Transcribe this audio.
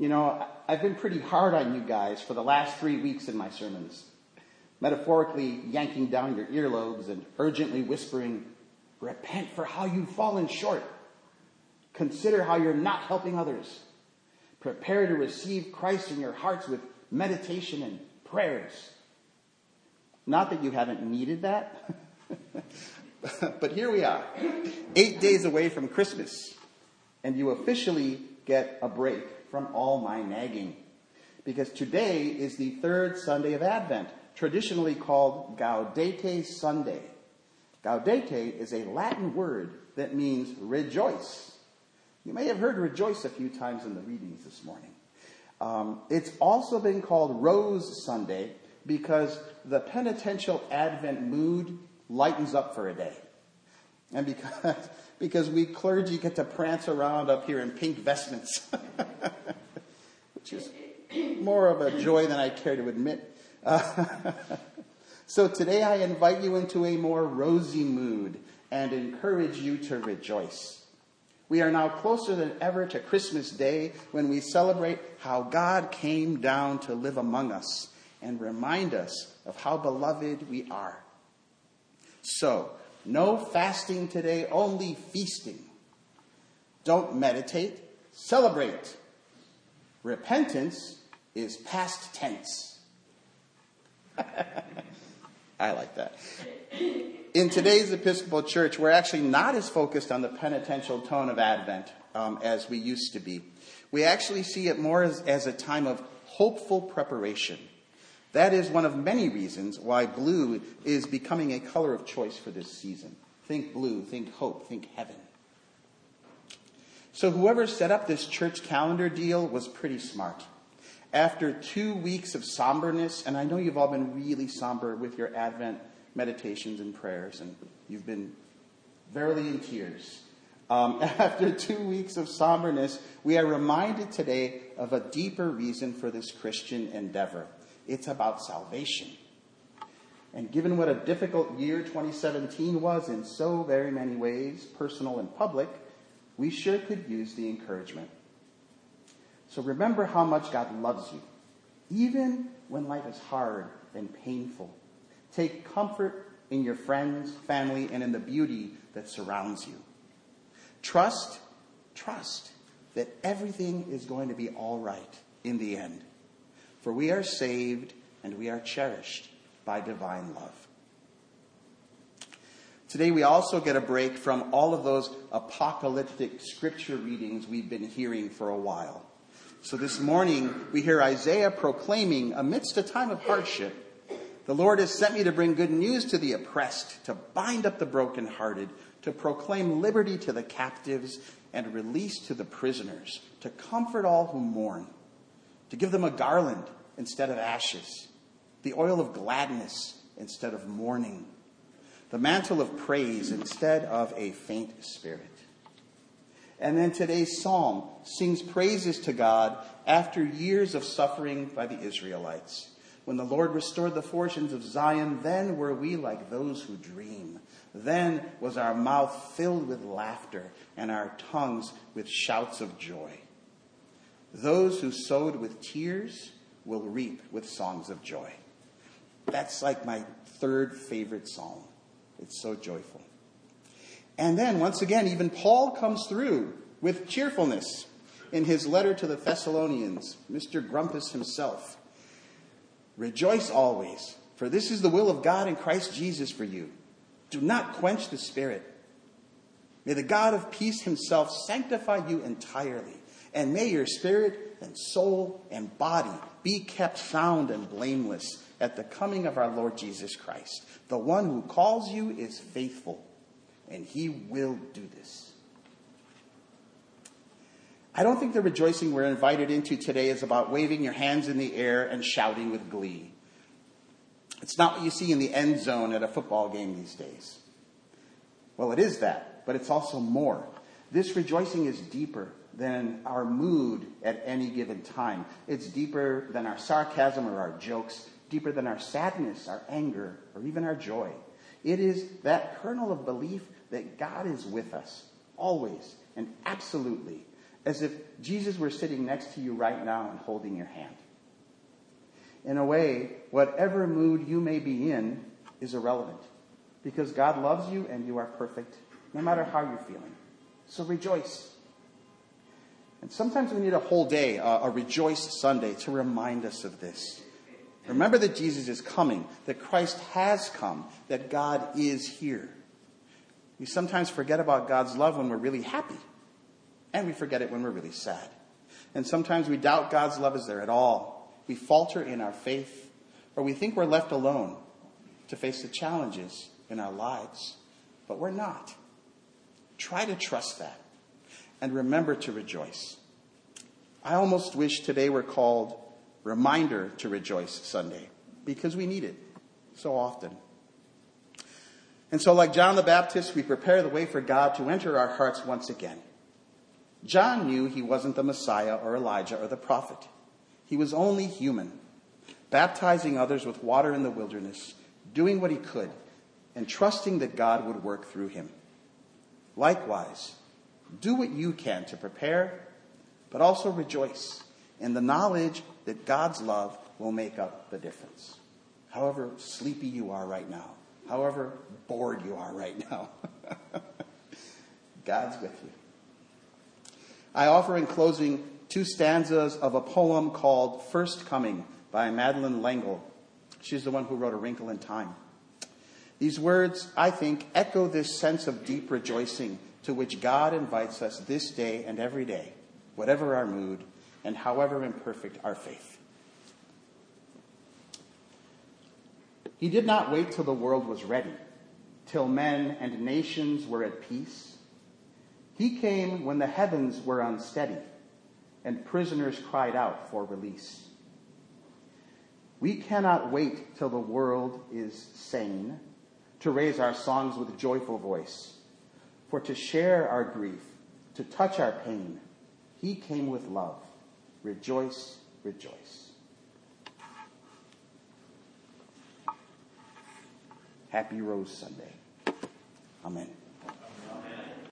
You know, I've been pretty hard on you guys for the last three weeks in my sermons, metaphorically yanking down your earlobes and urgently whispering, Repent for how you've fallen short. Consider how you're not helping others. Prepare to receive Christ in your hearts with meditation and prayers. Not that you haven't needed that, but here we are, eight days away from Christmas, and you officially get a break from all my nagging. Because today is the third Sunday of Advent, traditionally called Gaudete Sunday. Gaudete is a Latin word that means rejoice. You may have heard rejoice a few times in the readings this morning. Um, it's also been called Rose Sunday because the penitential Advent mood lightens up for a day. And because, because we clergy get to prance around up here in pink vestments, which is more of a joy than I care to admit. Uh, so today I invite you into a more rosy mood and encourage you to rejoice. We are now closer than ever to Christmas Day when we celebrate how God came down to live among us and remind us of how beloved we are. So, no fasting today, only feasting. Don't meditate, celebrate. Repentance is past tense. I like that. In today's Episcopal Church, we're actually not as focused on the penitential tone of Advent um, as we used to be. We actually see it more as, as a time of hopeful preparation. That is one of many reasons why blue is becoming a color of choice for this season. Think blue, think hope, think heaven. So, whoever set up this church calendar deal was pretty smart. After two weeks of somberness, and I know you've all been really somber with your Advent meditations and prayers, and you've been verily in tears. Um, after two weeks of somberness, we are reminded today of a deeper reason for this Christian endeavor. It's about salvation. And given what a difficult year 2017 was in so very many ways, personal and public, we sure could use the encouragement. So remember how much God loves you, even when life is hard and painful. Take comfort in your friends, family, and in the beauty that surrounds you. Trust, trust that everything is going to be all right in the end. For we are saved and we are cherished by divine love. Today, we also get a break from all of those apocalyptic scripture readings we've been hearing for a while. So this morning, we hear Isaiah proclaiming, amidst a time of hardship, the Lord has sent me to bring good news to the oppressed, to bind up the brokenhearted, to proclaim liberty to the captives and release to the prisoners, to comfort all who mourn, to give them a garland instead of ashes, the oil of gladness instead of mourning, the mantle of praise instead of a faint spirit. And then today's psalm sings praises to God after years of suffering by the Israelites. When the Lord restored the fortunes of Zion, then were we like those who dream. Then was our mouth filled with laughter and our tongues with shouts of joy. Those who sowed with tears will reap with songs of joy. That's like my third favorite psalm. It's so joyful. And then, once again, even Paul comes through with cheerfulness in his letter to the Thessalonians, Mr. Grumpus himself. Rejoice always, for this is the will of God in Christ Jesus for you. Do not quench the spirit. May the God of peace himself sanctify you entirely, and may your spirit and soul and body be kept sound and blameless at the coming of our Lord Jesus Christ. The one who calls you is faithful, and he will do this. I don't think the rejoicing we're invited into today is about waving your hands in the air and shouting with glee. It's not what you see in the end zone at a football game these days. Well, it is that, but it's also more. This rejoicing is deeper than our mood at any given time. It's deeper than our sarcasm or our jokes, deeper than our sadness, our anger, or even our joy. It is that kernel of belief that God is with us, always and absolutely, as if Jesus were sitting next to you right now and holding your hand. In a way, whatever mood you may be in is irrelevant because God loves you and you are perfect no matter how you're feeling. So rejoice. And sometimes we need a whole day, a, a rejoice Sunday, to remind us of this. Remember that Jesus is coming, that Christ has come, that God is here. We sometimes forget about God's love when we're really happy, and we forget it when we're really sad. And sometimes we doubt God's love is there at all. We falter in our faith, or we think we're left alone to face the challenges in our lives, but we're not. Try to trust that and remember to rejoice. I almost wish today were called Reminder to Rejoice Sunday because we need it so often. And so, like John the Baptist, we prepare the way for God to enter our hearts once again. John knew he wasn't the Messiah or Elijah or the prophet. He was only human, baptizing others with water in the wilderness, doing what he could, and trusting that God would work through him. Likewise, do what you can to prepare, but also rejoice in the knowledge that God's love will make up the difference. However sleepy you are right now, however bored you are right now, God's with you. I offer in closing two stanzas of a poem called First Coming by Madeleine L'Engle. She's the one who wrote A Wrinkle in Time. These words, I think, echo this sense of deep rejoicing to which God invites us this day and every day, whatever our mood and however imperfect our faith. He did not wait till the world was ready, till men and nations were at peace. He came when the heavens were unsteady and prisoners cried out for release. We cannot wait till the world is sane to raise our songs with joyful voice. For to share our grief, to touch our pain, he came with love. Rejoice, rejoice. Happy Rose Sunday. Amen.